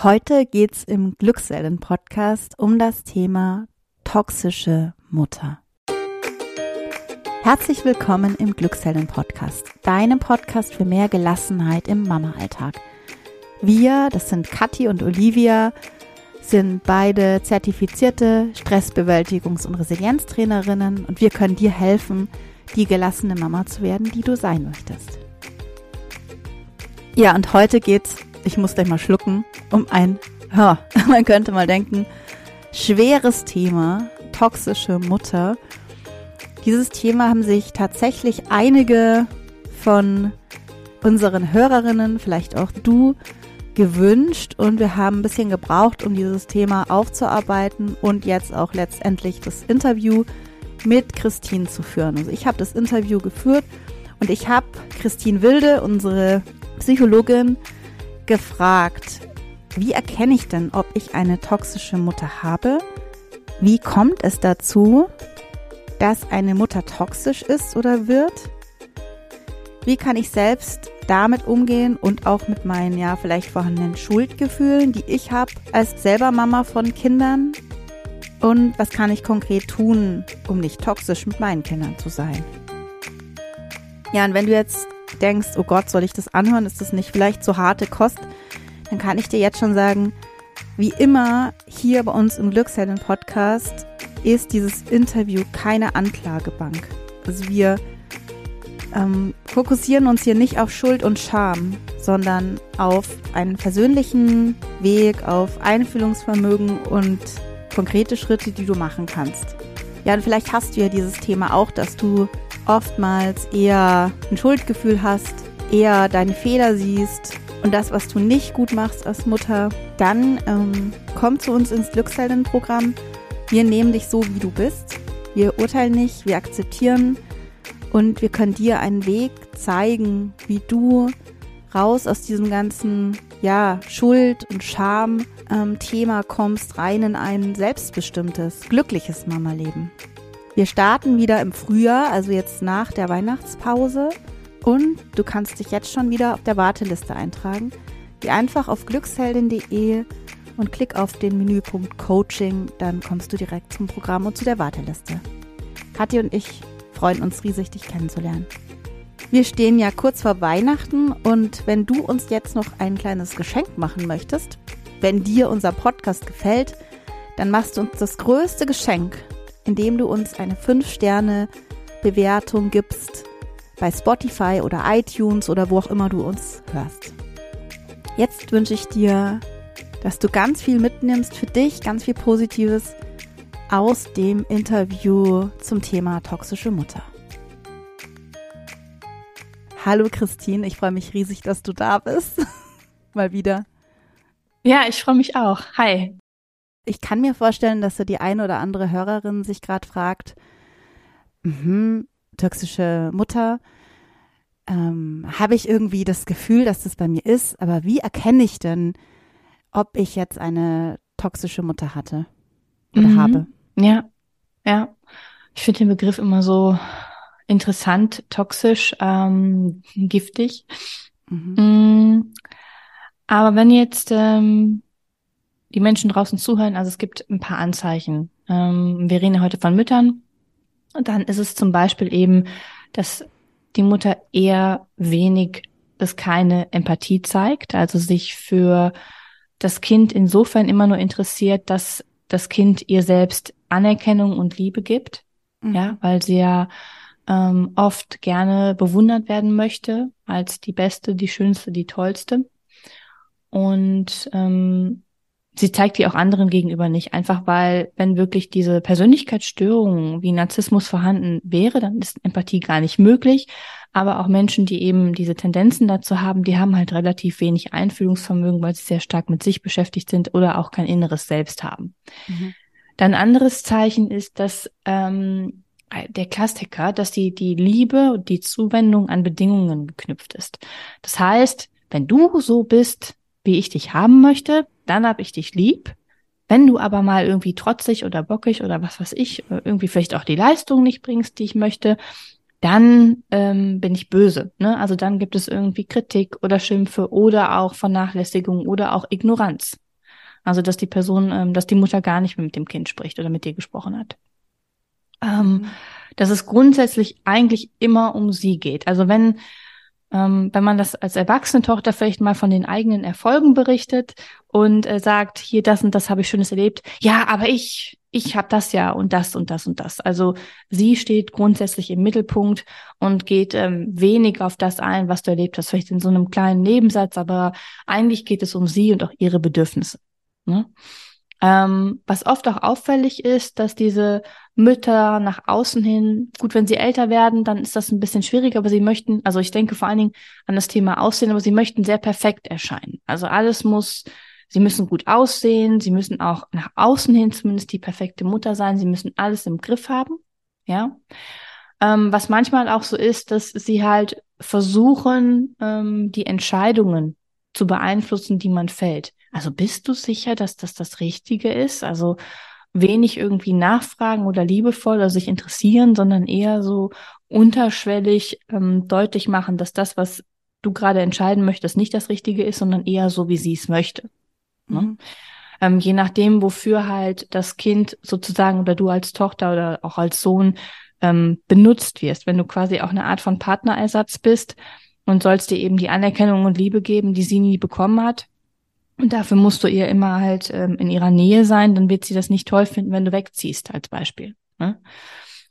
Heute geht's im Glücksellen-Podcast um das Thema toxische Mutter. Herzlich willkommen im Glücksellen-Podcast, deinem Podcast für mehr Gelassenheit im Mama-Alltag. Wir, das sind Kathi und Olivia, sind beide zertifizierte Stressbewältigungs- und Resilienztrainerinnen und wir können dir helfen, die gelassene Mama zu werden, die du sein möchtest. Ja, und heute geht's ich muss gleich mal schlucken, um ein, ja, man könnte mal denken, schweres Thema, toxische Mutter. Dieses Thema haben sich tatsächlich einige von unseren Hörerinnen, vielleicht auch du, gewünscht und wir haben ein bisschen gebraucht, um dieses Thema aufzuarbeiten und jetzt auch letztendlich das Interview mit Christine zu führen. Also ich habe das Interview geführt und ich habe Christine Wilde, unsere Psychologin, gefragt, wie erkenne ich denn, ob ich eine toxische Mutter habe? Wie kommt es dazu, dass eine Mutter toxisch ist oder wird? Wie kann ich selbst damit umgehen und auch mit meinen ja vielleicht vorhandenen Schuldgefühlen, die ich habe als selber Mama von Kindern? Und was kann ich konkret tun, um nicht toxisch mit meinen Kindern zu sein? Ja, und wenn du jetzt denkst, oh Gott, soll ich das anhören? Ist das nicht vielleicht zu harte Kost? Dann kann ich dir jetzt schon sagen, wie immer hier bei uns im Glückshelden Podcast ist dieses Interview keine Anklagebank. Also wir ähm, fokussieren uns hier nicht auf Schuld und Scham, sondern auf einen persönlichen Weg, auf Einfühlungsvermögen und konkrete Schritte, die du machen kannst. Ja, und vielleicht hast du ja dieses Thema auch, dass du oftmals eher ein Schuldgefühl hast, eher deine Fehler siehst und das, was du nicht gut machst als Mutter, dann ähm, komm zu uns ins Glückshelden-Programm. Wir nehmen dich so, wie du bist. Wir urteilen nicht, wir akzeptieren und wir können dir einen Weg zeigen, wie du raus aus diesem ganzen, ja, Schuld- und Scham-Thema ähm, kommst, rein in ein selbstbestimmtes, glückliches Mama-Leben. Wir starten wieder im Frühjahr, also jetzt nach der Weihnachtspause. Und du kannst dich jetzt schon wieder auf der Warteliste eintragen. Geh einfach auf glücksheldin.de und klick auf den Menüpunkt Coaching, dann kommst du direkt zum Programm und zu der Warteliste. Kathi und ich freuen uns riesig, dich kennenzulernen. Wir stehen ja kurz vor Weihnachten und wenn du uns jetzt noch ein kleines Geschenk machen möchtest, wenn dir unser Podcast gefällt, dann machst du uns das größte Geschenk, indem du uns eine 5-Sterne-Bewertung gibst bei Spotify oder iTunes oder wo auch immer du uns hörst. Jetzt wünsche ich dir, dass du ganz viel mitnimmst für dich, ganz viel Positives aus dem Interview zum Thema toxische Mutter. Hallo Christine, ich freue mich riesig, dass du da bist. Mal wieder. Ja, ich freue mich auch. Hi. Ich kann mir vorstellen, dass so die eine oder andere Hörerin sich gerade fragt, mh, toxische Mutter, ähm, habe ich irgendwie das Gefühl, dass das bei mir ist, aber wie erkenne ich denn, ob ich jetzt eine toxische Mutter hatte oder mhm. habe? Ja, ja. Ich finde den Begriff immer so interessant, toxisch, ähm, giftig. Mhm. Mm, aber wenn jetzt ähm, die Menschen draußen zuhören, also es gibt ein paar Anzeichen. Ähm, wir reden heute von Müttern. Und dann ist es zum Beispiel eben, dass die Mutter eher wenig bis keine Empathie zeigt, also sich für das Kind insofern immer nur interessiert, dass das Kind ihr selbst Anerkennung und Liebe gibt, mhm. ja, weil sie ja ähm, oft gerne bewundert werden möchte als die Beste, die Schönste, die Tollste. Und ähm, sie zeigt die auch anderen gegenüber nicht. Einfach weil, wenn wirklich diese Persönlichkeitsstörung wie Narzissmus vorhanden wäre, dann ist Empathie gar nicht möglich. Aber auch Menschen, die eben diese Tendenzen dazu haben, die haben halt relativ wenig Einfühlungsvermögen, weil sie sehr stark mit sich beschäftigt sind oder auch kein inneres Selbst haben. Mhm. Dann anderes Zeichen ist, dass ähm, der Klassiker, dass die, die Liebe und die Zuwendung an Bedingungen geknüpft ist. Das heißt, wenn du so bist, wie ich dich haben möchte, dann hab ich dich lieb. Wenn du aber mal irgendwie trotzig oder bockig oder was weiß ich, äh, irgendwie vielleicht auch die Leistung nicht bringst, die ich möchte, dann ähm, bin ich böse. Ne? Also dann gibt es irgendwie Kritik oder Schimpfe oder auch Vernachlässigung oder auch Ignoranz. Also dass die Person, ähm, dass die Mutter gar nicht mehr mit dem Kind spricht oder mit dir gesprochen hat. Ähm, mhm. Dass es grundsätzlich eigentlich immer um sie geht. Also wenn ähm, wenn man das als erwachsene Tochter vielleicht mal von den eigenen Erfolgen berichtet und äh, sagt, hier das und das habe ich Schönes erlebt. Ja, aber ich, ich habe das ja und das und das und das. Also sie steht grundsätzlich im Mittelpunkt und geht ähm, wenig auf das ein, was du erlebt hast, vielleicht in so einem kleinen Nebensatz, aber eigentlich geht es um sie und auch ihre Bedürfnisse. Ne? Ähm, was oft auch auffällig ist, dass diese Mütter nach außen hin, gut, wenn sie älter werden, dann ist das ein bisschen schwieriger, aber sie möchten, also ich denke vor allen Dingen an das Thema Aussehen, aber sie möchten sehr perfekt erscheinen. Also alles muss, sie müssen gut aussehen, sie müssen auch nach außen hin zumindest die perfekte Mutter sein, sie müssen alles im Griff haben, ja. Ähm, was manchmal auch so ist, dass sie halt versuchen, ähm, die Entscheidungen zu beeinflussen, die man fällt. Also bist du sicher, dass das das Richtige ist? Also wenig irgendwie nachfragen oder liebevoll oder sich interessieren, sondern eher so unterschwellig ähm, deutlich machen, dass das, was du gerade entscheiden möchtest, nicht das Richtige ist, sondern eher so, wie sie es möchte. Ne? Mhm. Ähm, je nachdem, wofür halt das Kind sozusagen oder du als Tochter oder auch als Sohn ähm, benutzt wirst. Wenn du quasi auch eine Art von Partnerersatz bist und sollst dir eben die Anerkennung und Liebe geben, die sie nie bekommen hat, und dafür musst du ihr immer halt ähm, in ihrer Nähe sein, dann wird sie das nicht toll finden, wenn du wegziehst, als Beispiel. Ne?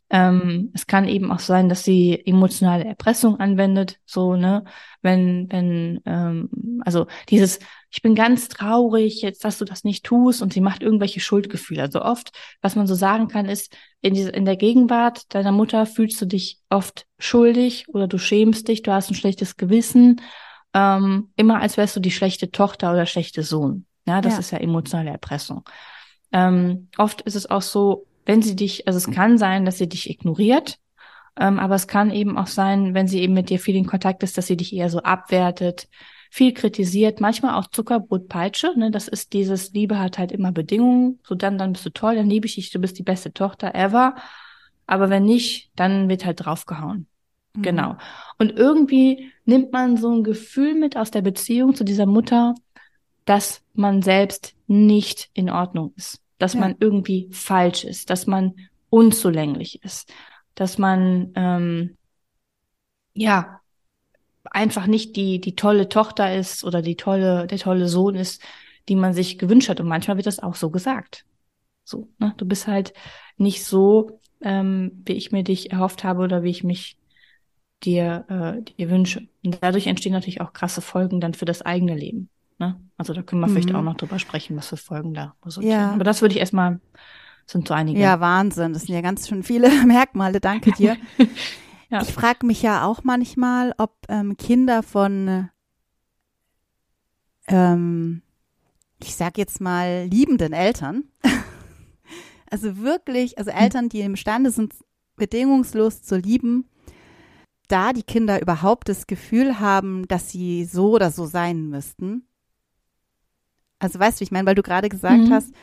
Ähm, es kann eben auch sein, dass sie emotionale Erpressung anwendet, so, ne, wenn, wenn, ähm, also dieses, ich bin ganz traurig, jetzt, dass du das nicht tust, und sie macht irgendwelche Schuldgefühle. Also oft, was man so sagen kann, ist, in, diese, in der Gegenwart deiner Mutter fühlst du dich oft schuldig oder du schämst dich, du hast ein schlechtes Gewissen ähm, immer als wärst du die schlechte Tochter oder schlechte Sohn. Ja, das ja. ist ja emotionale Erpressung. Ähm, oft ist es auch so, wenn sie dich, also es kann sein, dass sie dich ignoriert, ähm, aber es kann eben auch sein, wenn sie eben mit dir viel in Kontakt ist, dass sie dich eher so abwertet, viel kritisiert, manchmal auch Zuckerbrotpeitsche, ne, das ist dieses Liebe hat halt immer Bedingungen, so dann, dann bist du toll, dann liebe ich dich, du bist die beste Tochter ever, aber wenn nicht, dann wird halt draufgehauen. Mhm. Genau. Und irgendwie nimmt man so ein Gefühl mit aus der Beziehung zu dieser Mutter, dass man selbst nicht in Ordnung ist, dass ja. man irgendwie falsch ist, dass man unzulänglich ist, dass man ähm, ja einfach nicht die die tolle Tochter ist oder die tolle der tolle Sohn ist, die man sich gewünscht hat. Und manchmal wird das auch so gesagt. So, ne? Du bist halt nicht so, ähm, wie ich mir dich erhofft habe oder wie ich mich dir, äh, dir wünsche. Und dadurch entstehen natürlich auch krasse Folgen dann für das eigene Leben. Ne? Also da können wir mhm. vielleicht auch noch drüber sprechen, was für Folgen da resultieren. Ja. Aber das würde ich erstmal, sind so einige. Ja, Wahnsinn. Das sind ja ganz schön viele Merkmale. Danke dir. ja. Ich frage mich ja auch manchmal, ob ähm, Kinder von, ähm, ich sag jetzt mal, liebenden Eltern, also wirklich, also Eltern, die imstande sind, bedingungslos zu lieben, da die Kinder überhaupt das Gefühl haben, dass sie so oder so sein müssten? Also weißt du, ich meine, weil du gerade gesagt mhm. hast,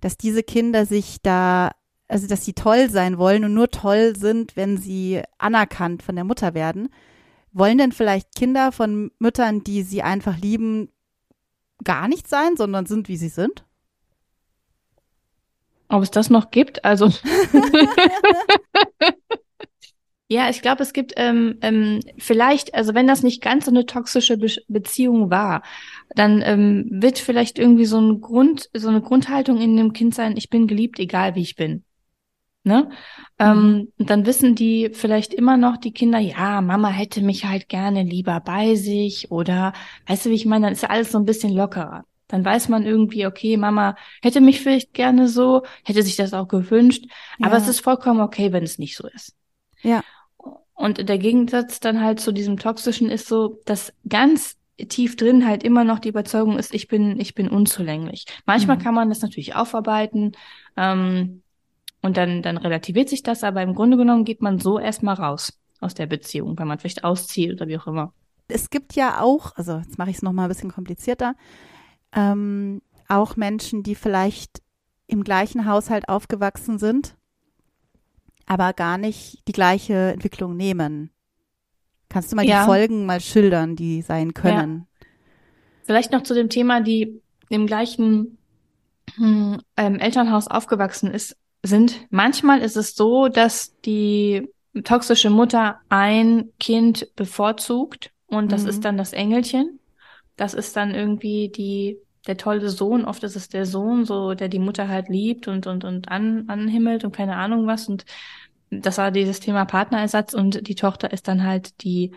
dass diese Kinder sich da, also dass sie toll sein wollen und nur toll sind, wenn sie anerkannt von der Mutter werden. Wollen denn vielleicht Kinder von Müttern, die sie einfach lieben, gar nicht sein, sondern sind, wie sie sind? Ob es das noch gibt? Also. Ja, ich glaube, es gibt ähm, ähm, vielleicht, also wenn das nicht ganz so eine toxische Be Beziehung war, dann ähm, wird vielleicht irgendwie so ein Grund, so eine Grundhaltung in dem Kind sein: Ich bin geliebt, egal wie ich bin. Ne? Ähm, mhm. Ähm, dann wissen die vielleicht immer noch die Kinder, ja, Mama hätte mich halt gerne lieber bei sich oder, weißt du, wie ich meine, dann ist ja alles so ein bisschen lockerer. Dann weiß man irgendwie, okay, Mama hätte mich vielleicht gerne so, hätte sich das auch gewünscht, ja. aber es ist vollkommen okay, wenn es nicht so ist. Ja. Und der Gegensatz dann halt zu diesem Toxischen ist so, dass ganz tief drin halt immer noch die Überzeugung ist, ich bin, ich bin unzulänglich. Manchmal mhm. kann man das natürlich aufarbeiten ähm, und dann, dann relativiert sich das, aber im Grunde genommen geht man so erstmal raus aus der Beziehung, wenn man vielleicht auszieht oder wie auch immer. Es gibt ja auch, also jetzt mache ich es nochmal ein bisschen komplizierter, ähm, auch Menschen, die vielleicht im gleichen Haushalt aufgewachsen sind aber gar nicht die gleiche Entwicklung nehmen. Kannst du mal ja. die Folgen mal schildern, die sein können? Ja. Vielleicht noch zu dem Thema, die im gleichen hm, ähm, Elternhaus aufgewachsen ist, sind, manchmal ist es so, dass die toxische Mutter ein Kind bevorzugt und das mhm. ist dann das Engelchen. Das ist dann irgendwie die der tolle Sohn, oft ist es der Sohn, so der die Mutter halt liebt und und und an, anhimmelt und keine Ahnung was und das war dieses Thema Partnerersatz und die Tochter ist dann halt die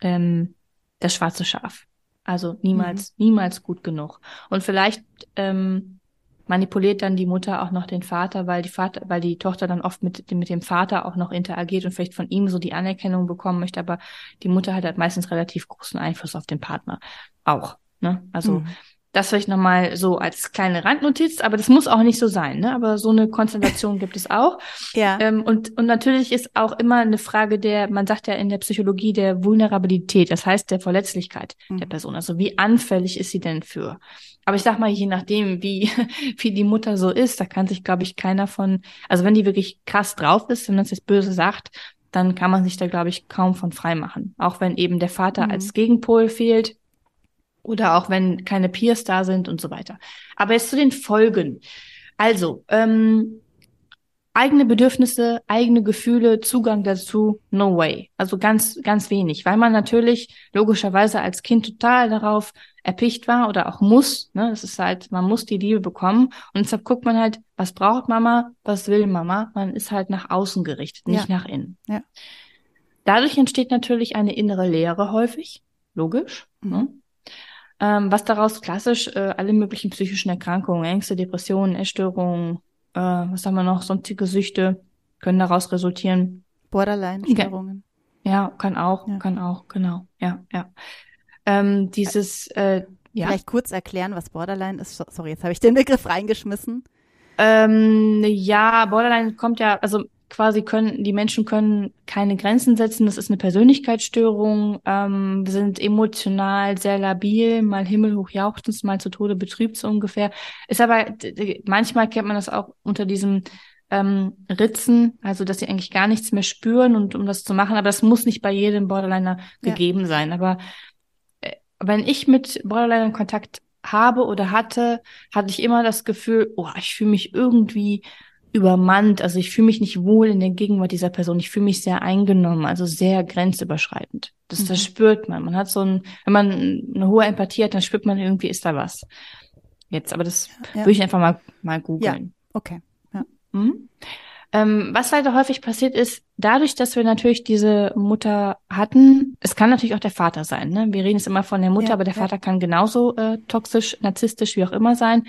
ähm, das schwarze Schaf. Also niemals, mhm. niemals gut genug. Und vielleicht ähm, manipuliert dann die Mutter auch noch den Vater, weil die Vater, weil die Tochter dann oft mit, mit dem Vater auch noch interagiert und vielleicht von ihm so die Anerkennung bekommen möchte, aber die Mutter hat halt meistens relativ großen Einfluss auf den Partner. Auch. Ne? Also mhm. Das vielleicht nochmal so als kleine Randnotiz, aber das muss auch nicht so sein, ne? Aber so eine Konstellation gibt es auch. Ja. Ähm, und, und natürlich ist auch immer eine Frage der, man sagt ja in der Psychologie der Vulnerabilität, das heißt der Verletzlichkeit mhm. der Person. Also wie anfällig ist sie denn für? Aber ich sag mal, je nachdem, wie, wie die Mutter so ist, da kann sich, glaube ich, keiner von, also wenn die wirklich krass drauf ist, wenn man es jetzt böse sagt, dann kann man sich da, glaube ich, kaum von frei machen. Auch wenn eben der Vater mhm. als Gegenpol fehlt, oder auch wenn keine Peers da sind und so weiter. Aber jetzt zu den Folgen. Also, ähm, eigene Bedürfnisse, eigene Gefühle, Zugang dazu, no way. Also ganz, ganz wenig, weil man natürlich logischerweise als Kind total darauf erpicht war oder auch muss. Ne? Das ist halt, man muss die Liebe bekommen und deshalb guckt man halt, was braucht Mama, was will Mama. Man ist halt nach außen gerichtet, nicht ja. nach innen. Ja. Dadurch entsteht natürlich eine innere Leere häufig, logisch. Mhm. Ne? Ähm, was daraus klassisch äh, alle möglichen psychischen Erkrankungen, Ängste, Depressionen, Essstörungen, äh, was haben wir noch, sonstige Süchte können daraus resultieren. Borderline-Störungen. Ja, kann auch, ja. kann auch, genau, ja, ja. Ähm, dieses, äh, ja. Vielleicht kurz erklären, was Borderline ist. Sorry, jetzt habe ich den Begriff reingeschmissen. Ähm, ja, Borderline kommt ja, also quasi können, die Menschen können keine Grenzen setzen. Das ist eine Persönlichkeitsstörung, ähm, sind emotional sehr labil, mal himmelhoch jauchzend, mal zu Tode betrübt so ungefähr. Ist aber, manchmal kennt man das auch unter diesem ähm, Ritzen, also dass sie eigentlich gar nichts mehr spüren und um das zu machen, aber das muss nicht bei jedem Borderliner ja. gegeben sein. Aber äh, wenn ich mit Borderliner Kontakt habe oder hatte, hatte ich immer das Gefühl, oh, ich fühle mich irgendwie übermannt. Also ich fühle mich nicht wohl in der Gegenwart dieser Person. Ich fühle mich sehr eingenommen, also sehr grenzüberschreitend. Das, mhm. das spürt man. Man hat so ein, wenn man eine hohe Empathie hat, dann spürt man irgendwie, ist da was. Jetzt, aber das ja. würde ich einfach mal, mal googeln. Ja, okay. Ja. Mhm. Ähm, was leider häufig passiert ist, dadurch, dass wir natürlich diese Mutter hatten, es kann natürlich auch der Vater sein. Ne? Wir reden jetzt immer von der Mutter, ja, aber der Vater kann genauso äh, toxisch, narzisstisch, wie auch immer sein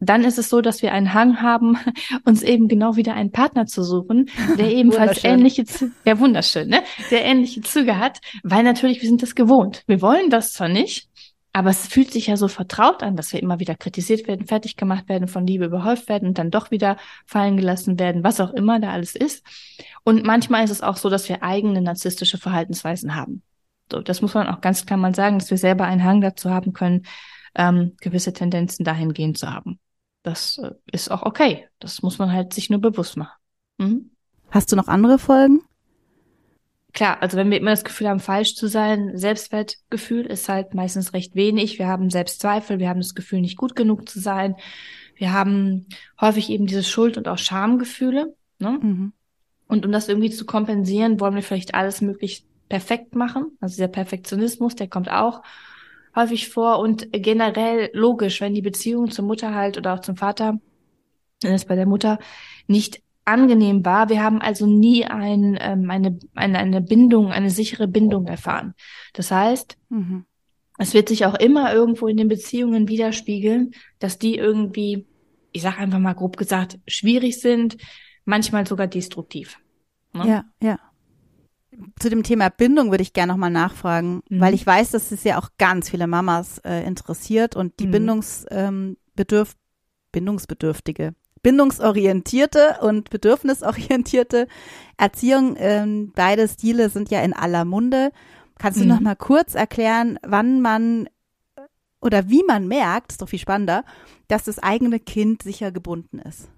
dann ist es so, dass wir einen Hang haben, uns eben genau wieder einen Partner zu suchen, der ebenfalls ähnliche, ja wunderschön, ne, der ähnliche Züge hat, weil natürlich wir sind das gewohnt. Wir wollen das zwar nicht, aber es fühlt sich ja so vertraut an, dass wir immer wieder kritisiert werden, fertig gemacht werden, von Liebe überhäuft werden und dann doch wieder fallen gelassen werden, was auch immer da alles ist. Und manchmal ist es auch so, dass wir eigene narzisstische Verhaltensweisen haben. So, das muss man auch ganz klar mal sagen, dass wir selber einen Hang dazu haben können, ähm, gewisse Tendenzen dahingehend zu haben. Das äh, ist auch okay. Das muss man halt sich nur bewusst machen. Mhm. Hast du noch andere Folgen? Klar, also wenn wir immer das Gefühl haben, falsch zu sein, Selbstwertgefühl ist halt meistens recht wenig. Wir haben Selbstzweifel, wir haben das Gefühl, nicht gut genug zu sein. Wir haben häufig eben diese Schuld- und auch Schamgefühle. Ne? Mhm. Und um das irgendwie zu kompensieren, wollen wir vielleicht alles möglichst perfekt machen. Also der Perfektionismus, der kommt auch häufig vor und generell logisch, wenn die Beziehung zur Mutter halt oder auch zum Vater, wenn es bei der Mutter nicht angenehm war. Wir haben also nie ein, ähm, eine, eine, eine Bindung, eine sichere Bindung erfahren. Das heißt, mhm. es wird sich auch immer irgendwo in den Beziehungen widerspiegeln, dass die irgendwie, ich sage einfach mal grob gesagt, schwierig sind, manchmal sogar destruktiv. Ne? Ja, ja zu dem Thema Bindung würde ich gerne nochmal nachfragen, mhm. weil ich weiß, dass es ja auch ganz viele Mamas äh, interessiert und die mhm. Bindungs, ähm, bedürf bindungsbedürftige, bindungsorientierte und bedürfnisorientierte Erziehung, ähm, beide Stile sind ja in aller Munde. Kannst du mhm. noch mal kurz erklären, wann man oder wie man merkt, ist doch viel spannender, dass das eigene Kind sicher gebunden ist?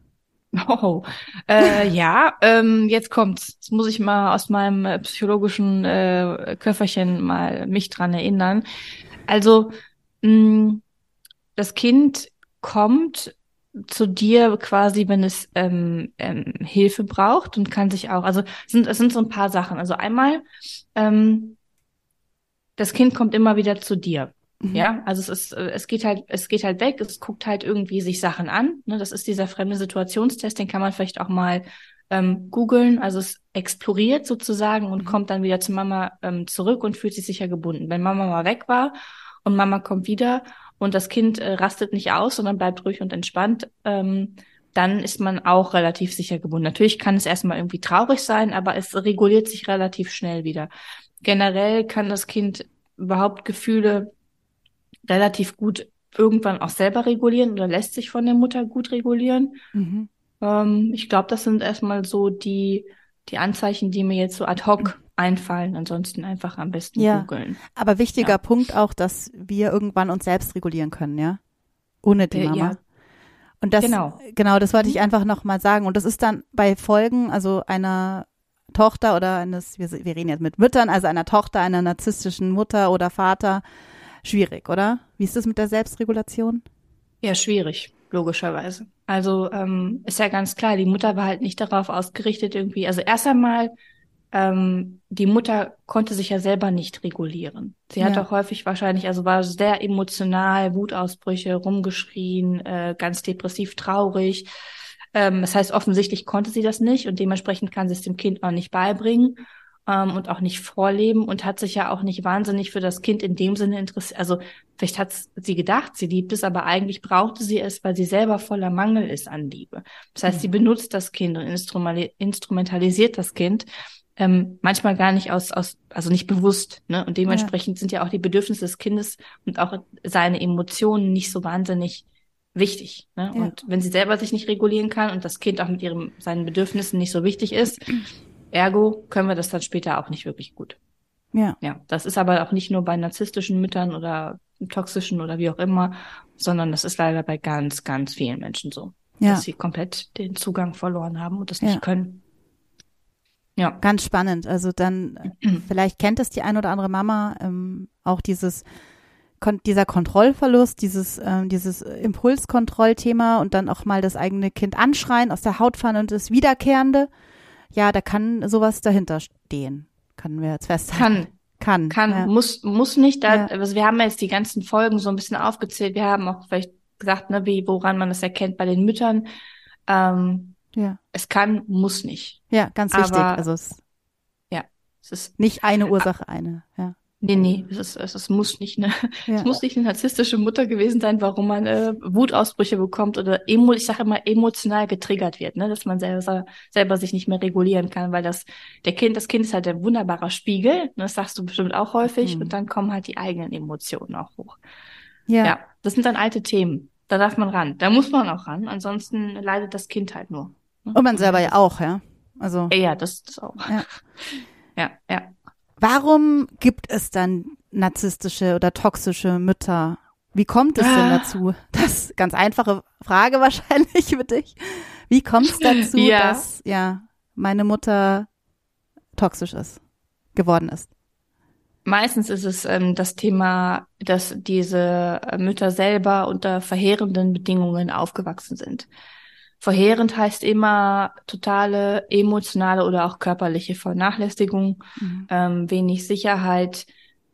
Oh, äh, ja, ähm, jetzt kommt's. Jetzt muss ich mal aus meinem äh, psychologischen äh, Köfferchen mal mich dran erinnern. Also, mh, das Kind kommt zu dir quasi, wenn es ähm, ähm, Hilfe braucht und kann sich auch, also es sind, es sind so ein paar Sachen. Also einmal, ähm, das Kind kommt immer wieder zu dir. Mhm. Ja, also es ist, es geht halt, es geht halt weg, es guckt halt irgendwie sich Sachen an. Ne? Das ist dieser fremde Situationstest, den kann man vielleicht auch mal ähm, googeln. Also es exploriert sozusagen und mhm. kommt dann wieder zu Mama ähm, zurück und fühlt sich sicher gebunden. Wenn Mama mal weg war und Mama kommt wieder und das Kind äh, rastet nicht aus, sondern bleibt ruhig und entspannt, ähm, dann ist man auch relativ sicher gebunden. Natürlich kann es erstmal irgendwie traurig sein, aber es reguliert sich relativ schnell wieder. Generell kann das Kind überhaupt Gefühle relativ gut irgendwann auch selber regulieren oder lässt sich von der Mutter gut regulieren. Mhm. Ähm, ich glaube, das sind erstmal so die, die Anzeichen, die mir jetzt so ad hoc einfallen. Ansonsten einfach am besten ja. googeln. Aber wichtiger ja. Punkt auch, dass wir irgendwann uns selbst regulieren können, ja? Ohne die äh, Mama. Ja. Und das, genau, genau das wollte ich mhm. einfach nochmal sagen. Und das ist dann bei Folgen, also einer Tochter oder eines, wir, wir reden jetzt mit Müttern, also einer Tochter einer narzisstischen Mutter oder Vater, schwierig, oder? Wie ist das mit der Selbstregulation? Ja, schwierig, logischerweise. Also ähm, ist ja ganz klar, die Mutter war halt nicht darauf ausgerichtet irgendwie. Also erst einmal, ähm, die Mutter konnte sich ja selber nicht regulieren. Sie ja. hat auch häufig wahrscheinlich, also war sehr emotional, Wutausbrüche, rumgeschrien, äh, ganz depressiv, traurig. Ähm, das heißt, offensichtlich konnte sie das nicht und dementsprechend kann sie es dem Kind auch nicht beibringen ähm, und auch nicht vorleben und hat sich ja auch nicht wahnsinnig für das Kind in dem Sinne interessiert. Also vielleicht hat sie gedacht, sie liebt es, aber eigentlich brauchte sie es, weil sie selber voller Mangel ist an Liebe. Das heißt, mhm. sie benutzt das Kind und instrumentalisiert das Kind. Ähm, manchmal gar nicht aus, aus, also nicht bewusst, ne? Und dementsprechend ja. sind ja auch die Bedürfnisse des Kindes und auch seine Emotionen nicht so wahnsinnig wichtig. Ne? Ja. Und wenn sie selber sich nicht regulieren kann und das Kind auch mit ihrem, seinen Bedürfnissen nicht so wichtig ist, Ergo können wir das dann später auch nicht wirklich gut. Ja. Ja. Das ist aber auch nicht nur bei narzisstischen Müttern oder toxischen oder wie auch immer, sondern das ist leider bei ganz, ganz vielen Menschen so. Ja. Dass sie komplett den Zugang verloren haben und das nicht ja. können. Ja. Ganz spannend. Also dann, vielleicht kennt es die ein oder andere Mama, ähm, auch dieses, kon dieser Kontrollverlust, dieses, ähm, dieses Impulskontrollthema und dann auch mal das eigene Kind anschreien, aus der Haut fahren und das Wiederkehrende ja, da kann sowas dahinter stehen. Können wir jetzt festhalten. Kann. Kann. Kann. Ja. Muss, muss nicht. Da, ja. Also wir haben jetzt die ganzen Folgen so ein bisschen aufgezählt. Wir haben auch vielleicht gesagt, ne, wie, woran man das erkennt bei den Müttern. Ähm, ja. Es kann, muss nicht. Ja, ganz wichtig. Aber, also es, ja, es ist nicht eine Ursache, eine. Ja. Nee, nee, es, ist, es, es muss nicht eine, ja. es muss nicht eine narzisstische Mutter gewesen sein, warum man äh, Wutausbrüche bekommt oder emo, ich sage immer emotional getriggert wird, ne, dass man selber, selber sich nicht mehr regulieren kann, weil das der Kind, das Kind ist halt ein wunderbarer Spiegel, ne, das sagst du bestimmt auch häufig, mhm. und dann kommen halt die eigenen Emotionen auch hoch. Ja. ja, das sind dann alte Themen. Da darf man ran, da muss man auch ran, ansonsten leidet das Kind halt nur. Ne? Und man selber ja auch, ja. Also. Ja, das, das auch. Ja. ja, ja. Warum gibt es dann narzisstische oder toxische Mütter? Wie kommt es denn ah. dazu? Das ist ganz einfache Frage wahrscheinlich für dich. Wie kommt es dazu, ja. dass ja meine Mutter toxisch ist, geworden ist? Meistens ist es ähm, das Thema, dass diese Mütter selber unter verheerenden Bedingungen aufgewachsen sind. Verheerend heißt immer totale emotionale oder auch körperliche Vernachlässigung, mhm. ähm, wenig Sicherheit,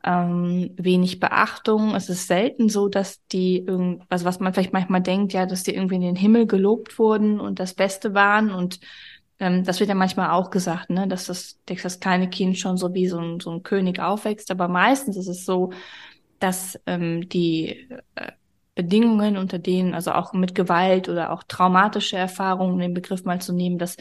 ähm, wenig Beachtung. Es ist selten so, dass die, also was man vielleicht manchmal denkt, ja, dass die irgendwie in den Himmel gelobt wurden und das Beste waren und ähm, das wird ja manchmal auch gesagt, ne, dass das, dass das kleine Kind schon so wie so ein, so ein König aufwächst. Aber meistens ist es so, dass ähm, die äh, Bedingungen, unter denen, also auch mit Gewalt oder auch traumatische Erfahrungen, den Begriff mal zu nehmen, dass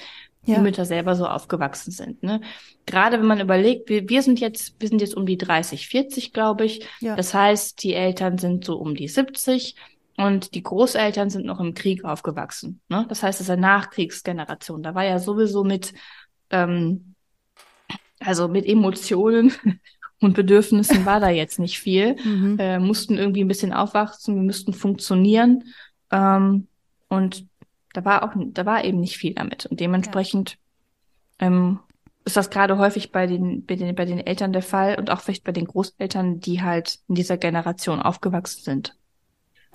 die ja. Mütter selber so aufgewachsen sind. Ne? Gerade wenn man überlegt, wir, wir sind jetzt, wir sind jetzt um die 30, 40, glaube ich. Ja. Das heißt, die Eltern sind so um die 70 und die Großeltern sind noch im Krieg aufgewachsen. Ne? Das heißt, es ist eine Nachkriegsgeneration. Da war ja sowieso mit, ähm, also mit Emotionen und Bedürfnissen war da jetzt nicht viel. Mhm. Äh, mussten irgendwie ein bisschen aufwachsen, wir müssten funktionieren. Ähm, und da war auch, da war eben nicht viel damit. Und dementsprechend ja. ähm, ist das gerade häufig bei den, bei den, bei den Eltern der Fall und auch vielleicht bei den Großeltern, die halt in dieser Generation aufgewachsen sind.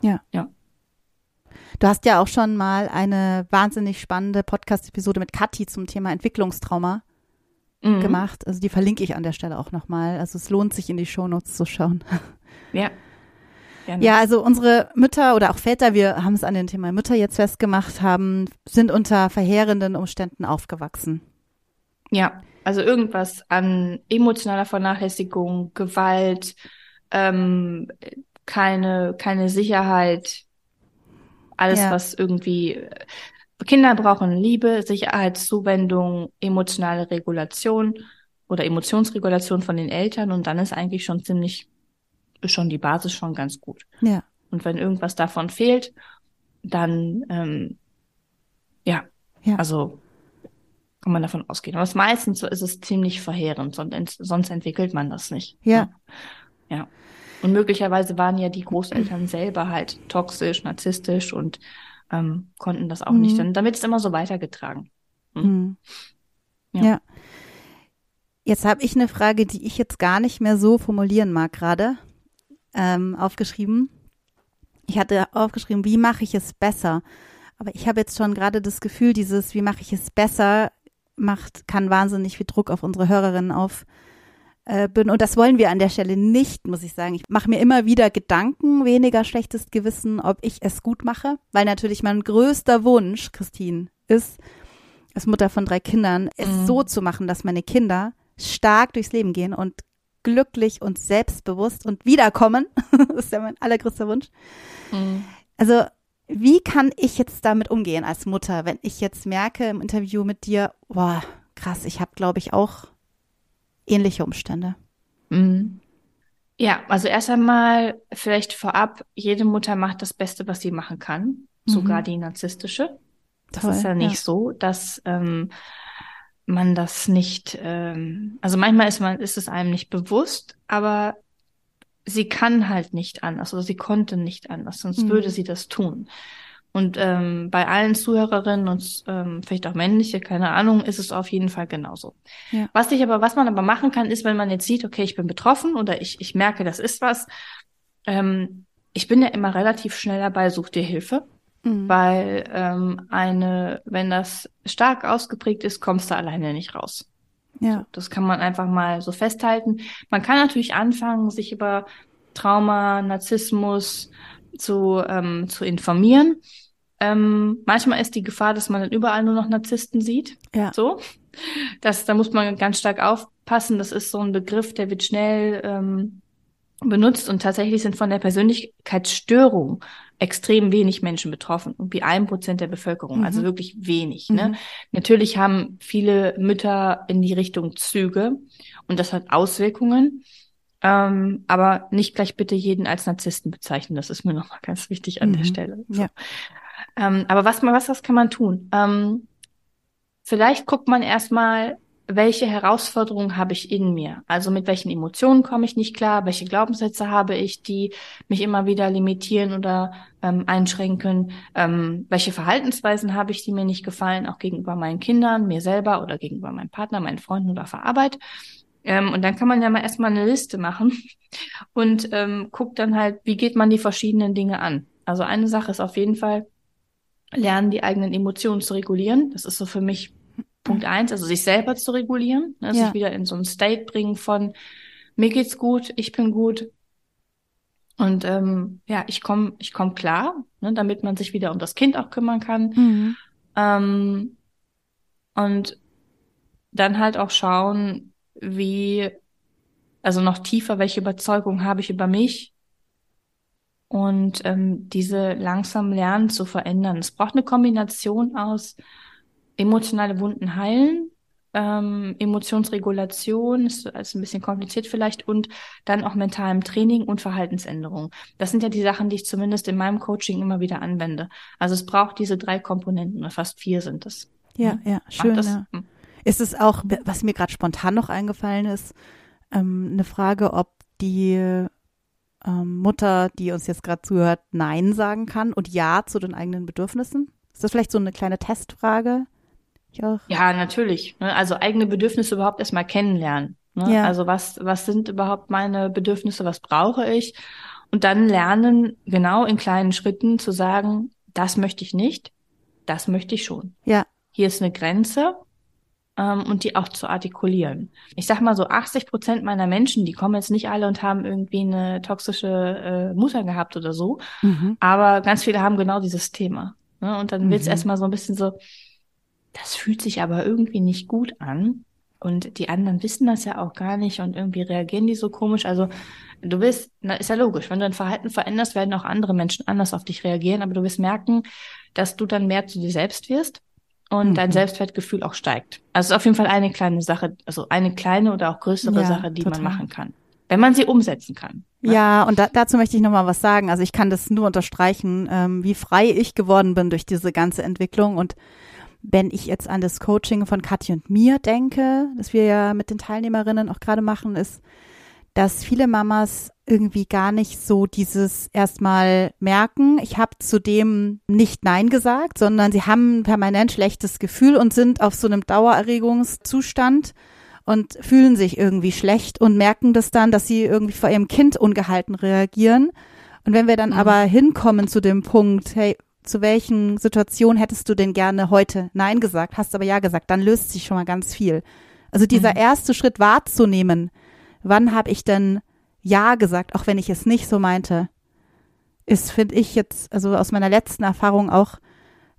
Ja. Ja. Du hast ja auch schon mal eine wahnsinnig spannende Podcast-Episode mit Kathi zum Thema Entwicklungstrauma mhm. gemacht. Also die verlinke ich an der Stelle auch nochmal. Also es lohnt sich in die Shownotes zu schauen. Ja. Gerne. Ja, also unsere Mütter oder auch Väter, wir haben es an dem Thema Mütter jetzt festgemacht, haben, sind unter verheerenden Umständen aufgewachsen. Ja, also irgendwas an emotionaler Vernachlässigung, Gewalt, ähm, keine, keine Sicherheit, alles, ja. was irgendwie Kinder brauchen Liebe, Sicherheitszuwendung, emotionale Regulation oder Emotionsregulation von den Eltern und dann ist eigentlich schon ziemlich, ist schon die Basis schon ganz gut. Ja. Und wenn irgendwas davon fehlt, dann ähm, ja, ja, also kann man davon ausgehen. Aber meistens ist es ziemlich verheerend, sonst, sonst entwickelt man das nicht. Ja. Ja. Und möglicherweise waren ja die Großeltern selber halt toxisch, narzisstisch und ähm, konnten das auch mhm. nicht. Dann, dann wird es immer so weitergetragen. Mhm. mhm. Ja. ja. Jetzt habe ich eine Frage, die ich jetzt gar nicht mehr so formulieren mag gerade, ähm, aufgeschrieben. Ich hatte aufgeschrieben, wie mache ich es besser? Aber ich habe jetzt schon gerade das Gefühl, dieses, wie mache ich es besser, macht, kann wahnsinnig viel Druck auf unsere Hörerinnen auf, bin. Und das wollen wir an der Stelle nicht, muss ich sagen. Ich mache mir immer wieder Gedanken, weniger schlechtes Gewissen, ob ich es gut mache, weil natürlich mein größter Wunsch, Christine, ist, als Mutter von drei Kindern, es mhm. so zu machen, dass meine Kinder stark durchs Leben gehen und glücklich und selbstbewusst und wiederkommen. das ist ja mein allergrößter Wunsch. Mhm. Also, wie kann ich jetzt damit umgehen als Mutter, wenn ich jetzt merke im Interview mit dir, boah, krass, ich habe, glaube ich, auch ähnliche Umstände. Mhm. Ja, also erst einmal vielleicht vorab, jede Mutter macht das Beste, was sie machen kann, mhm. sogar die narzisstische. Das Toll, ist ja nicht ja. so, dass ähm, man das nicht, ähm, also manchmal ist man, ist es einem nicht bewusst, aber sie kann halt nicht anders oder sie konnte nicht anders, sonst mhm. würde sie das tun. Und ähm, bei allen Zuhörerinnen und ähm, vielleicht auch männliche, keine Ahnung, ist es auf jeden Fall genauso. Ja. Was ich aber, was man aber machen kann, ist, wenn man jetzt sieht, okay, ich bin betroffen oder ich, ich merke, das ist was, ähm, ich bin ja immer relativ schnell dabei, such dir Hilfe. Mhm. Weil ähm, eine, wenn das stark ausgeprägt ist, kommst du alleine nicht raus. Ja. So, das kann man einfach mal so festhalten. Man kann natürlich anfangen, sich über Trauma, Narzissmus zu, ähm, zu informieren. Ähm, manchmal ist die Gefahr, dass man dann überall nur noch Narzissten sieht. Ja. So. Das, da muss man ganz stark aufpassen. Das ist so ein Begriff, der wird schnell ähm, benutzt und tatsächlich sind von der Persönlichkeitsstörung extrem wenig Menschen betroffen, wie ein Prozent der Bevölkerung, also mhm. also wirklich wenig. Ne? Mhm. Natürlich haben viele Mütter in die Richtung Züge und das hat Auswirkungen. Ähm, aber nicht gleich bitte jeden als Narzissten bezeichnen. Das ist mir nochmal ganz wichtig an mhm. der Stelle. So. Ja. Ähm, aber was, was, was kann man tun? Ähm, vielleicht guckt man erstmal, welche Herausforderungen habe ich in mir? Also mit welchen Emotionen komme ich nicht klar? Welche Glaubenssätze habe ich, die mich immer wieder limitieren oder ähm, einschränken? Ähm, welche Verhaltensweisen habe ich, die mir nicht gefallen, auch gegenüber meinen Kindern, mir selber oder gegenüber meinem Partner, meinen Freunden oder auf Arbeit? Ähm, und dann kann man ja mal erstmal eine Liste machen und ähm, guckt dann halt, wie geht man die verschiedenen Dinge an? Also eine Sache ist auf jeden Fall, lernen, die eigenen Emotionen zu regulieren. Das ist so für mich Punkt eins, also sich selber zu regulieren, ne, ja. sich wieder in so ein State bringen von mir geht's gut, ich bin gut. Und ähm, ja, ich komme ich komm klar, ne, damit man sich wieder um das Kind auch kümmern kann. Mhm. Ähm, und dann halt auch schauen, wie, also noch tiefer, welche Überzeugung habe ich über mich, und ähm, diese langsam lernen zu verändern. Es braucht eine Kombination aus emotionale Wunden heilen, ähm, Emotionsregulation, ist also ein bisschen kompliziert vielleicht, und dann auch mentalem Training und Verhaltensänderung. Das sind ja die Sachen, die ich zumindest in meinem Coaching immer wieder anwende. Also es braucht diese drei Komponenten, oder fast vier sind es. Ja, ja, schön. Ja. Hm. Ist es auch, was mir gerade spontan noch eingefallen ist, ähm, eine Frage, ob die ähm, Mutter, die uns jetzt gerade zuhört, Nein sagen kann und Ja zu den eigenen Bedürfnissen? Ist das vielleicht so eine kleine Testfrage? Ja, natürlich. Ne? Also eigene Bedürfnisse überhaupt erstmal kennenlernen. Ne? Ja. Also was, was sind überhaupt meine Bedürfnisse, was brauche ich? Und dann lernen, genau in kleinen Schritten zu sagen, das möchte ich nicht, das möchte ich schon. Ja. Hier ist eine Grenze ähm, und die auch zu artikulieren. Ich sag mal so, 80 Prozent meiner Menschen, die kommen jetzt nicht alle und haben irgendwie eine toxische äh, Mutter gehabt oder so, mhm. aber ganz viele haben genau dieses Thema. Ne? Und dann mhm. wird's erstmal so ein bisschen so, das fühlt sich aber irgendwie nicht gut an. Und die anderen wissen das ja auch gar nicht und irgendwie reagieren die so komisch. Also du wirst, na, ist ja logisch, wenn du dein Verhalten veränderst, werden auch andere Menschen anders auf dich reagieren, aber du wirst merken, dass du dann mehr zu dir selbst wirst und mhm. dein Selbstwertgefühl auch steigt. Also ist auf jeden Fall eine kleine Sache, also eine kleine oder auch größere ja, Sache, die total. man machen kann, wenn man sie umsetzen kann. Ne? Ja, und da, dazu möchte ich noch mal was sagen. Also ich kann das nur unterstreichen, ähm, wie frei ich geworden bin durch diese ganze Entwicklung und wenn ich jetzt an das Coaching von Kathi und mir denke, das wir ja mit den Teilnehmerinnen auch gerade machen, ist, dass viele Mamas irgendwie gar nicht so dieses erstmal merken, ich habe zu dem nicht Nein gesagt, sondern sie haben permanent schlechtes Gefühl und sind auf so einem Dauererregungszustand und fühlen sich irgendwie schlecht und merken das dann, dass sie irgendwie vor ihrem Kind ungehalten reagieren. Und wenn wir dann mhm. aber hinkommen zu dem Punkt, hey, zu welchen Situationen hättest du denn gerne heute Nein gesagt, hast aber Ja gesagt, dann löst sich schon mal ganz viel. Also dieser mhm. erste Schritt wahrzunehmen, wann habe ich denn Ja gesagt, auch wenn ich es nicht so meinte, ist, finde ich jetzt, also aus meiner letzten Erfahrung auch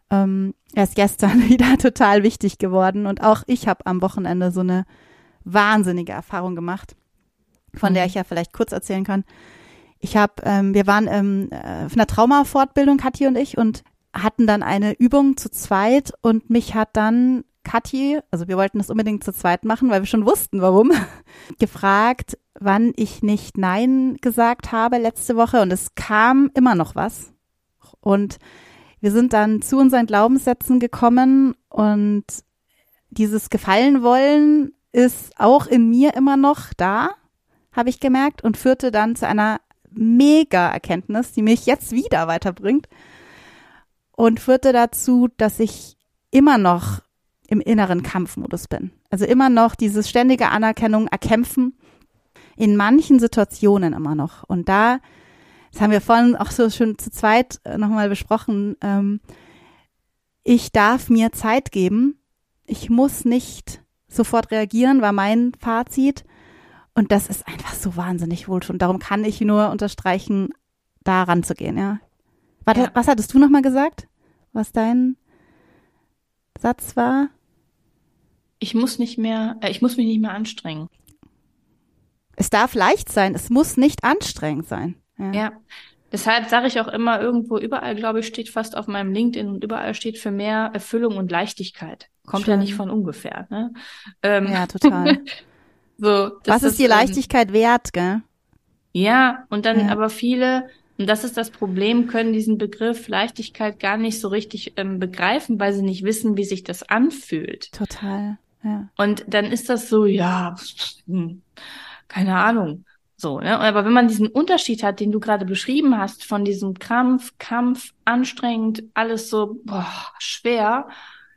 ähm, erst gestern wieder total wichtig geworden. Und auch ich habe am Wochenende so eine wahnsinnige Erfahrung gemacht, von mhm. der ich ja vielleicht kurz erzählen kann. Ich habe, ähm, wir waren ähm, auf einer Traumafortbildung, Kathi und ich, und hatten dann eine Übung zu zweit und mich hat dann Kathi, also wir wollten das unbedingt zu zweit machen, weil wir schon wussten, warum, gefragt, wann ich nicht Nein gesagt habe letzte Woche. Und es kam immer noch was. Und wir sind dann zu unseren Glaubenssätzen gekommen. Und dieses Gefallen wollen ist auch in mir immer noch da, habe ich gemerkt und führte dann zu einer mega Erkenntnis, die mich jetzt wieder weiterbringt. Und führte dazu, dass ich immer noch im inneren Kampfmodus bin. Also immer noch dieses ständige Anerkennung, Erkämpfen, in manchen Situationen immer noch. Und da, das haben wir vorhin auch so schon zu zweit äh, nochmal besprochen, ähm, ich darf mir Zeit geben. Ich muss nicht sofort reagieren, war mein Fazit. Und das ist einfach so wahnsinnig wohltuend. Darum kann ich nur unterstreichen, da ranzugehen, ja. Warte, ja. was hattest du nochmal gesagt? Was dein Satz war? Ich muss nicht mehr, äh, ich muss mich nicht mehr anstrengen. Es darf leicht sein, es muss nicht anstrengend sein. Ja. ja. Deshalb sage ich auch immer irgendwo, überall, glaube ich, steht fast auf meinem LinkedIn und überall steht für mehr Erfüllung und Leichtigkeit. Kommt Schön. ja nicht von ungefähr. Ne? Ähm, ja, total. so, Was ist die ähm, Leichtigkeit ähm, wert, gell? Ja, und dann ja. aber viele, und das ist das Problem, können diesen Begriff Leichtigkeit gar nicht so richtig ähm, begreifen, weil sie nicht wissen, wie sich das anfühlt. Total. Und dann ist das so, ja, hm, keine Ahnung. So, ne? Aber wenn man diesen Unterschied hat, den du gerade beschrieben hast, von diesem Krampf, Kampf, anstrengend, alles so boah, schwer,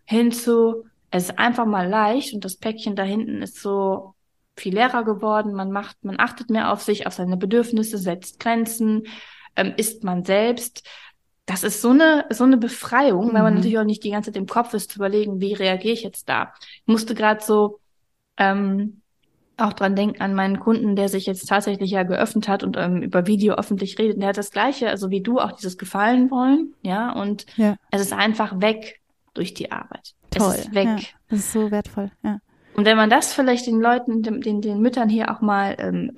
hin zu, es ist einfach mal leicht und das Päckchen da hinten ist so viel leerer geworden, man macht, man achtet mehr auf sich, auf seine Bedürfnisse, setzt Grenzen, ähm, ist man selbst, das ist so eine, so eine Befreiung, mhm. weil man mhm. natürlich auch nicht die ganze Zeit im Kopf ist, zu überlegen, wie reagiere ich jetzt da. Ich musste gerade so ähm, auch dran denken an meinen Kunden, der sich jetzt tatsächlich ja geöffnet hat und ähm, über Video öffentlich redet. Der hat das Gleiche, also wie du, auch dieses Gefallen wollen, ja, und ja. es ist einfach weg durch die Arbeit. Toll. Es ist weg. Ja, das ist so wertvoll, ja. Und wenn man das vielleicht den Leuten, den, den, den Müttern hier auch mal ähm,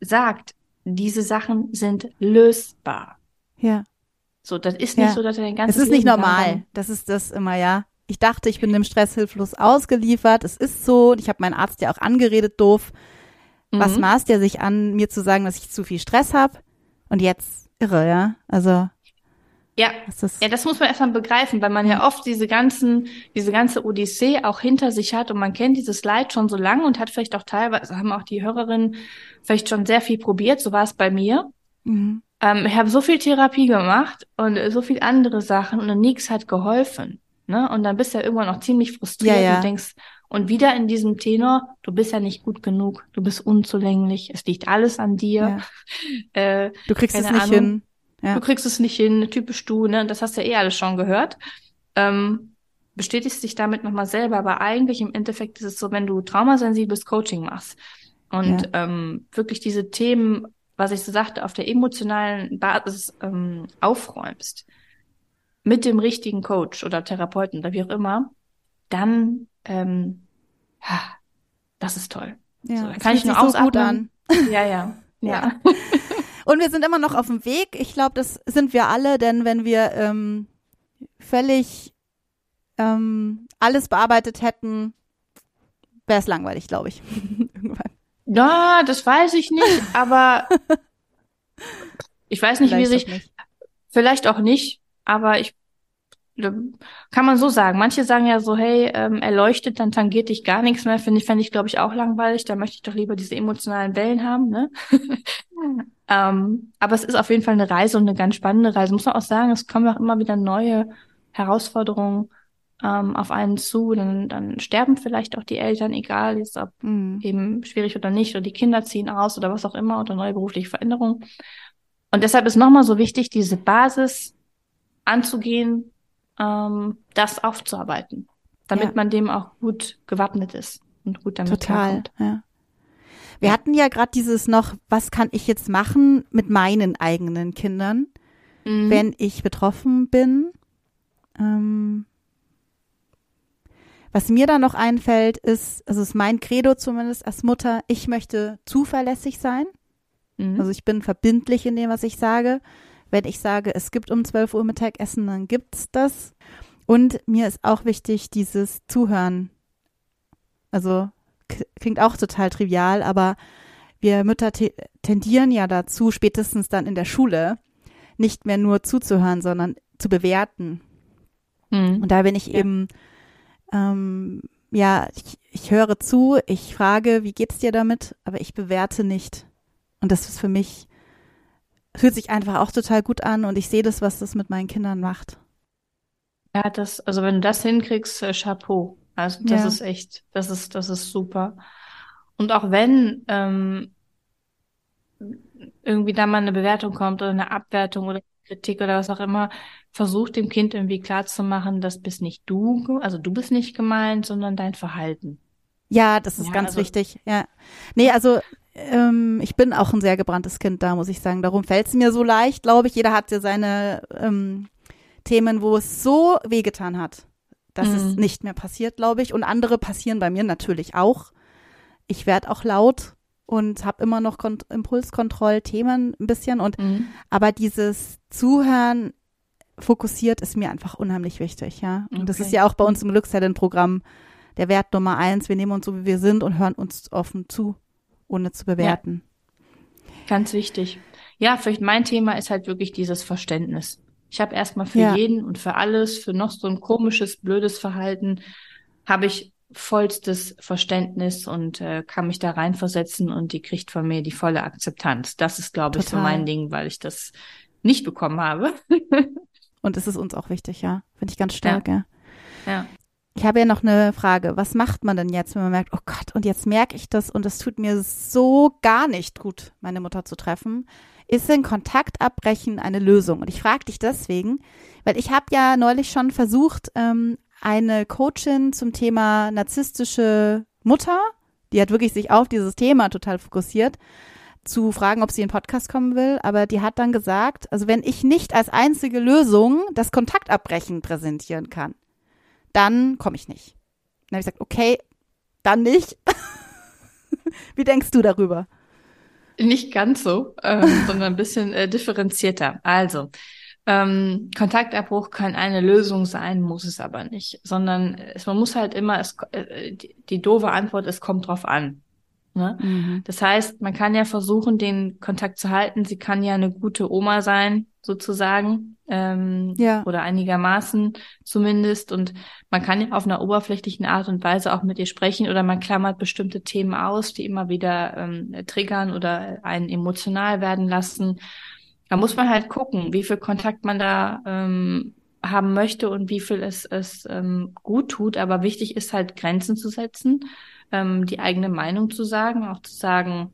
sagt, diese Sachen sind lösbar. Ja. So, das ist nicht ja. so, dass er den ganzen Es ist nicht normal. Das ist das immer, ja. Ich dachte, ich bin dem Stress hilflos ausgeliefert. Es ist so. Ich habe meinen Arzt ja auch angeredet, doof. Mhm. Was maßt er sich an, mir zu sagen, dass ich zu viel Stress habe? Und jetzt irre, ja. Also ja, das ja, das muss man erstmal begreifen, weil man ja oft diese ganzen, diese ganze Odyssee auch hinter sich hat und man kennt dieses Leid schon so lange und hat vielleicht auch teilweise, haben auch die Hörerinnen vielleicht schon sehr viel probiert, so war es bei mir. Mhm. Ähm, ich habe so viel Therapie gemacht und so viel andere Sachen und nichts hat geholfen. Ne? Und dann bist du ja irgendwann auch ziemlich frustriert ja, ja. und denkst, und wieder in diesem Tenor, du bist ja nicht gut genug, du bist unzulänglich, es liegt alles an dir. Ja. Äh, du kriegst es nicht Ahnung. hin. Ja. Du kriegst es nicht hin, typisch du, ne? Das hast du ja eh alles schon gehört. Ähm, bestätigst dich damit nochmal selber, aber eigentlich im Endeffekt ist es so, wenn du traumasensibles Coaching machst und ja. ähm, wirklich diese Themen, was ich so sagte, auf der emotionalen Basis ähm, aufräumst, mit dem richtigen Coach oder Therapeuten oder wie auch immer, dann ähm, ja, das ist toll. Ja, so, kann ich nur so gut an. Ja, ja, ja. Und wir sind immer noch auf dem Weg. Ich glaube, das sind wir alle, denn wenn wir ähm, völlig ähm, alles bearbeitet hätten, wäre es langweilig, glaube ich. Ja, das weiß ich nicht, aber ich weiß nicht, vielleicht wie sich, nicht. vielleicht auch nicht, aber ich kann man so sagen. Manche sagen ja so, hey, ähm, erleuchtet, dann tangiert dich gar nichts mehr. Finde ich, fände ich, glaube ich, auch langweilig. Da möchte ich doch lieber diese emotionalen Wellen haben, ne? ähm, aber es ist auf jeden Fall eine Reise und eine ganz spannende Reise. Muss man auch sagen, es kommen auch immer wieder neue Herausforderungen ähm, auf einen zu. Dann, dann sterben vielleicht auch die Eltern, egal jetzt ob mhm. eben schwierig oder nicht, oder die Kinder ziehen aus oder was auch immer oder neue berufliche Veränderungen. Und deshalb ist nochmal so wichtig, diese Basis anzugehen, ähm, das aufzuarbeiten, damit ja. man dem auch gut gewappnet ist und gut damit Total, ja. Wir hatten ja gerade dieses noch, was kann ich jetzt machen mit meinen eigenen Kindern, mhm. wenn ich betroffen bin. Ähm, was mir da noch einfällt, ist, also ist mein Credo zumindest als Mutter, ich möchte zuverlässig sein. Mhm. Also ich bin verbindlich in dem, was ich sage. Wenn ich sage, es gibt um 12 Uhr Mittagessen, dann gibt's das. Und mir ist auch wichtig, dieses Zuhören. Also klingt auch total trivial, aber wir Mütter tendieren ja dazu, spätestens dann in der Schule, nicht mehr nur zuzuhören, sondern zu bewerten. Mhm. Und da bin ich ja. eben, ähm, ja, ich, ich höre zu, ich frage, wie geht's dir damit, aber ich bewerte nicht. Und das ist für mich fühlt sich einfach auch total gut an und ich sehe das, was das mit meinen Kindern macht. Ja, das, also wenn du das hinkriegst, äh, Chapeau. Also das ja. ist echt, das ist, das ist super. Und auch wenn ähm, irgendwie da mal eine Bewertung kommt oder eine Abwertung oder Kritik oder was auch immer, versucht dem Kind irgendwie klarzumachen, das bist nicht du, also du bist nicht gemeint, sondern dein Verhalten. Ja, das ist ja, ganz also, wichtig. Ja. Nee, also ähm, ich bin auch ein sehr gebranntes Kind da, muss ich sagen. Darum fällt es mir so leicht, glaube ich. Jeder hat ja seine ähm, Themen, wo es so wehgetan hat, dass mhm. es nicht mehr passiert, glaube ich. Und andere passieren bei mir natürlich auch. Ich werde auch laut und habe immer noch Kont Impulskontrollthemen ein bisschen. Und mhm. aber dieses Zuhören fokussiert ist mir einfach unheimlich wichtig, ja. Und okay. das ist ja auch bei uns im Glückselin-Programm der Wert Nummer eins. Wir nehmen uns so, wie wir sind und hören uns offen zu ohne zu bewerten. Ja. Ganz wichtig. Ja, vielleicht mein Thema ist halt wirklich dieses Verständnis. Ich habe erstmal für ja. jeden und für alles, für noch so ein komisches, blödes Verhalten, habe ich vollstes Verständnis und äh, kann mich da reinversetzen und die kriegt von mir die volle Akzeptanz. Das ist, glaube ich, so mein Ding, weil ich das nicht bekommen habe. und es ist uns auch wichtig, ja. Finde ich ganz stark, ja. ja. ja. Ich habe ja noch eine Frage. Was macht man denn jetzt, wenn man merkt, oh Gott, und jetzt merke ich das und es tut mir so gar nicht gut, meine Mutter zu treffen? Ist denn Kontakt abbrechen eine Lösung? Und ich frage dich deswegen, weil ich habe ja neulich schon versucht, ähm, eine Coachin zum Thema narzisstische Mutter, die hat wirklich sich auf dieses Thema total fokussiert, zu fragen, ob sie in den Podcast kommen will. Aber die hat dann gesagt, also wenn ich nicht als einzige Lösung das Kontaktabbrechen präsentieren kann, dann komme ich nicht. Dann habe ich gesagt, okay, dann nicht. Wie denkst du darüber? Nicht ganz so, ähm, sondern ein bisschen äh, differenzierter. Also, ähm, Kontaktabbruch kann eine Lösung sein, muss es aber nicht, sondern es, man muss halt immer, es, äh, die, die doofe Antwort, es kommt drauf an. Ne? Mhm. Das heißt, man kann ja versuchen, den Kontakt zu halten. Sie kann ja eine gute Oma sein, sozusagen, ähm, ja. oder einigermaßen zumindest. Und man kann ja auf einer oberflächlichen Art und Weise auch mit ihr sprechen oder man klammert bestimmte Themen aus, die immer wieder ähm, triggern oder einen emotional werden lassen. Da muss man halt gucken, wie viel Kontakt man da ähm, haben möchte und wie viel es, es ähm, gut tut. Aber wichtig ist halt Grenzen zu setzen, ähm, die eigene Meinung zu sagen, auch zu sagen,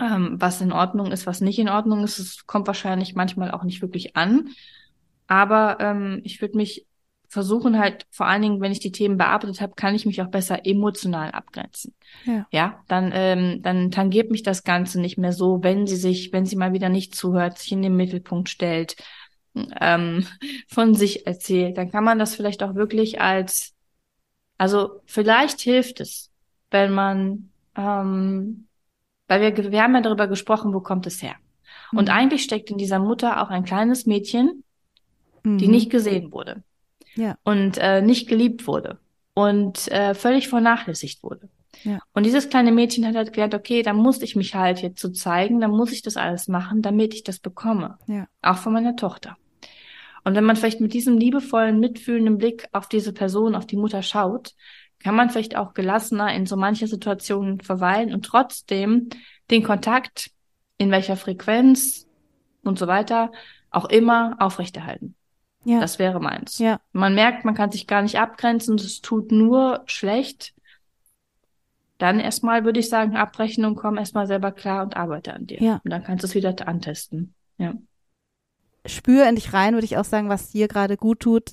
ähm, was in Ordnung ist, was nicht in Ordnung ist. Es kommt wahrscheinlich manchmal auch nicht wirklich an. Aber ähm, ich würde mich versuchen halt, vor allen Dingen, wenn ich die Themen bearbeitet habe, kann ich mich auch besser emotional abgrenzen. Ja, ja dann, ähm, dann tangiert mich das Ganze nicht mehr so, wenn sie sich, wenn sie mal wieder nicht zuhört, sich in den Mittelpunkt stellt, ähm, von sich erzählt, dann kann man das vielleicht auch wirklich als, also vielleicht hilft es, wenn man, ähm, weil wir, wir haben ja darüber gesprochen, wo kommt es her? Und mhm. eigentlich steckt in dieser Mutter auch ein kleines Mädchen, mhm. die nicht gesehen wurde ja. und äh, nicht geliebt wurde und äh, völlig vernachlässigt wurde. Ja. Und dieses kleine Mädchen hat halt gelernt, okay, da muss ich mich halt jetzt so zeigen, da muss ich das alles machen, damit ich das bekomme. Ja. Auch von meiner Tochter. Und wenn man vielleicht mit diesem liebevollen, mitfühlenden Blick auf diese Person, auf die Mutter schaut, kann man vielleicht auch gelassener in so manche Situationen verweilen und trotzdem den Kontakt in welcher Frequenz und so weiter auch immer aufrechterhalten. Ja. Das wäre meins. Ja. Man merkt, man kann sich gar nicht abgrenzen, es tut nur schlecht. Dann erstmal würde ich sagen, abbrechen und komm erstmal selber klar und arbeite an dir. Ja. Und dann kannst du es wieder antesten. Ja. Spür in dich rein, würde ich auch sagen, was dir gerade gut tut.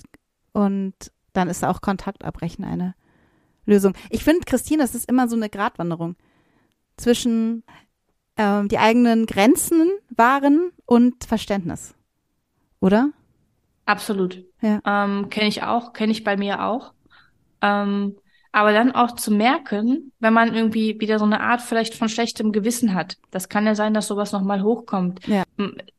Und dann ist auch Kontakt abbrechen eine Lösung. Ich finde, Christine, es ist immer so eine Gratwanderung zwischen ähm, die eigenen Grenzen wahren und Verständnis. Oder? Absolut. Ja. Ähm, kenne ich auch, kenne ich bei mir auch. Ähm, aber dann auch zu merken, wenn man irgendwie wieder so eine Art vielleicht von schlechtem Gewissen hat. Das kann ja sein, dass sowas nochmal hochkommt. Ja.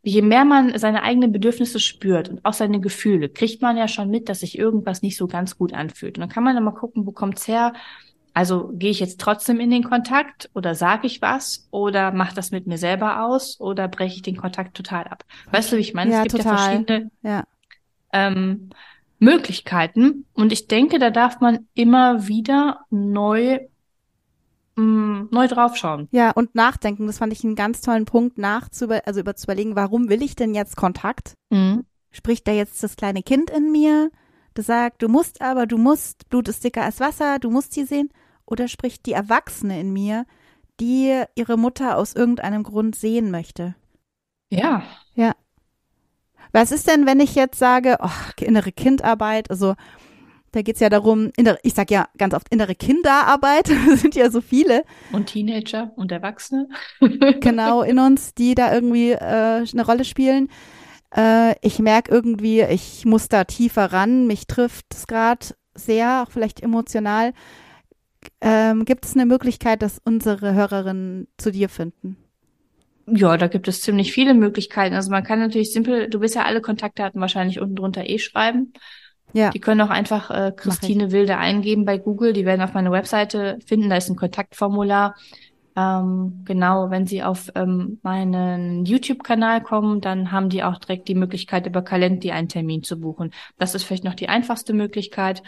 Je mehr man seine eigenen Bedürfnisse spürt und auch seine Gefühle, kriegt man ja schon mit, dass sich irgendwas nicht so ganz gut anfühlt. Und dann kann man dann mal gucken, wo kommt's her? Also gehe ich jetzt trotzdem in den Kontakt oder sage ich was oder mache das mit mir selber aus oder breche ich den Kontakt total ab? Weißt du, wie ich meine? Ja, es gibt total. ja verschiedene ja ähm, Möglichkeiten. Und ich denke, da darf man immer wieder neu mm, neu draufschauen. Ja, und nachdenken. Das fand ich einen ganz tollen Punkt, nachzuüber, also über zu überlegen, warum will ich denn jetzt Kontakt? Mhm. Spricht da jetzt das kleine Kind in mir, das sagt, du musst aber, du musst, Blut ist dicker als Wasser, du musst sie sehen? Oder spricht die Erwachsene in mir, die ihre Mutter aus irgendeinem Grund sehen möchte? Ja. Ja. Was ist denn, wenn ich jetzt sage, oh, innere Kindarbeit, also da geht's ja darum, innere, ich sag ja ganz oft innere Kinderarbeit, sind ja so viele. Und Teenager und Erwachsene. genau, in uns, die da irgendwie äh, eine Rolle spielen. Äh, ich merke irgendwie, ich muss da tiefer ran, mich trifft es gerade sehr, auch vielleicht emotional. Ähm, Gibt es eine Möglichkeit, dass unsere Hörerinnen zu dir finden? Ja, da gibt es ziemlich viele Möglichkeiten. Also man kann natürlich simpel, du bist ja alle Kontaktdaten wahrscheinlich unten drunter eh schreiben. Ja. Die können auch einfach äh, Christine Wilde eingeben bei Google. Die werden auf meine Webseite finden. Da ist ein Kontaktformular. Ähm, genau, wenn Sie auf ähm, meinen YouTube-Kanal kommen, dann haben die auch direkt die Möglichkeit, über Calendly einen Termin zu buchen. Das ist vielleicht noch die einfachste Möglichkeit.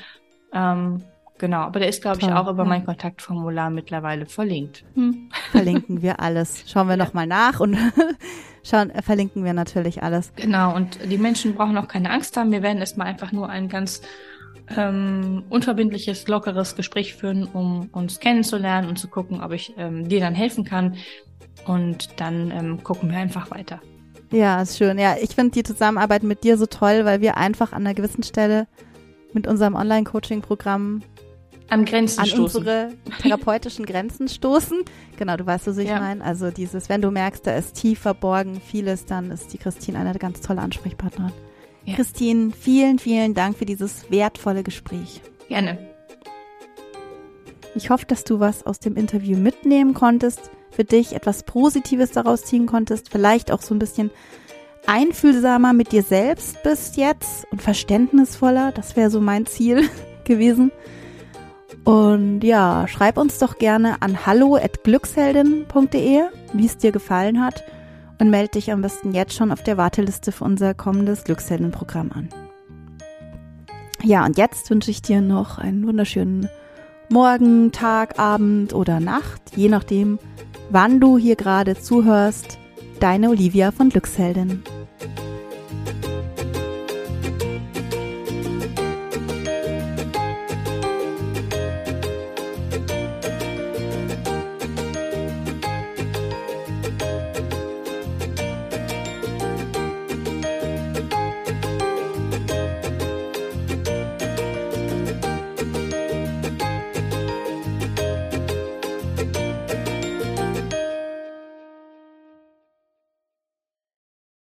Ähm, Genau, aber der ist, glaube ich, auch über mein Kontaktformular mittlerweile verlinkt. Hm. Verlinken wir alles. Schauen wir ja. nochmal nach und schauen, äh, verlinken wir natürlich alles. Genau, und die Menschen brauchen auch keine Angst haben. Wir werden erstmal einfach nur ein ganz ähm, unverbindliches, lockeres Gespräch führen, um uns kennenzulernen und zu gucken, ob ich ähm, dir dann helfen kann. Und dann ähm, gucken wir einfach weiter. Ja, ist schön. Ja, ich finde die Zusammenarbeit mit dir so toll, weil wir einfach an einer gewissen Stelle mit unserem Online-Coaching-Programm an Grenzen an stoßen. unsere therapeutischen Grenzen stoßen. Genau, du weißt, was ich ja. meine. Also dieses, wenn du merkst, da ist tief verborgen vieles, dann ist die Christine eine ganz tolle Ansprechpartnerin. Ja. Christine, vielen, vielen Dank für dieses wertvolle Gespräch. Gerne. Ich hoffe, dass du was aus dem Interview mitnehmen konntest, für dich etwas Positives daraus ziehen konntest, vielleicht auch so ein bisschen einfühlsamer mit dir selbst bist jetzt und verständnisvoller. Das wäre so mein Ziel gewesen. Und ja, schreib uns doch gerne an hallo@glücksheldin.de, wie es dir gefallen hat und melde dich am besten jetzt schon auf der Warteliste für unser kommendes Glücksheldenprogramm an. Ja, und jetzt wünsche ich dir noch einen wunderschönen Morgen, Tag, Abend oder Nacht, je nachdem, wann du hier gerade zuhörst. Deine Olivia von Glücksheldin.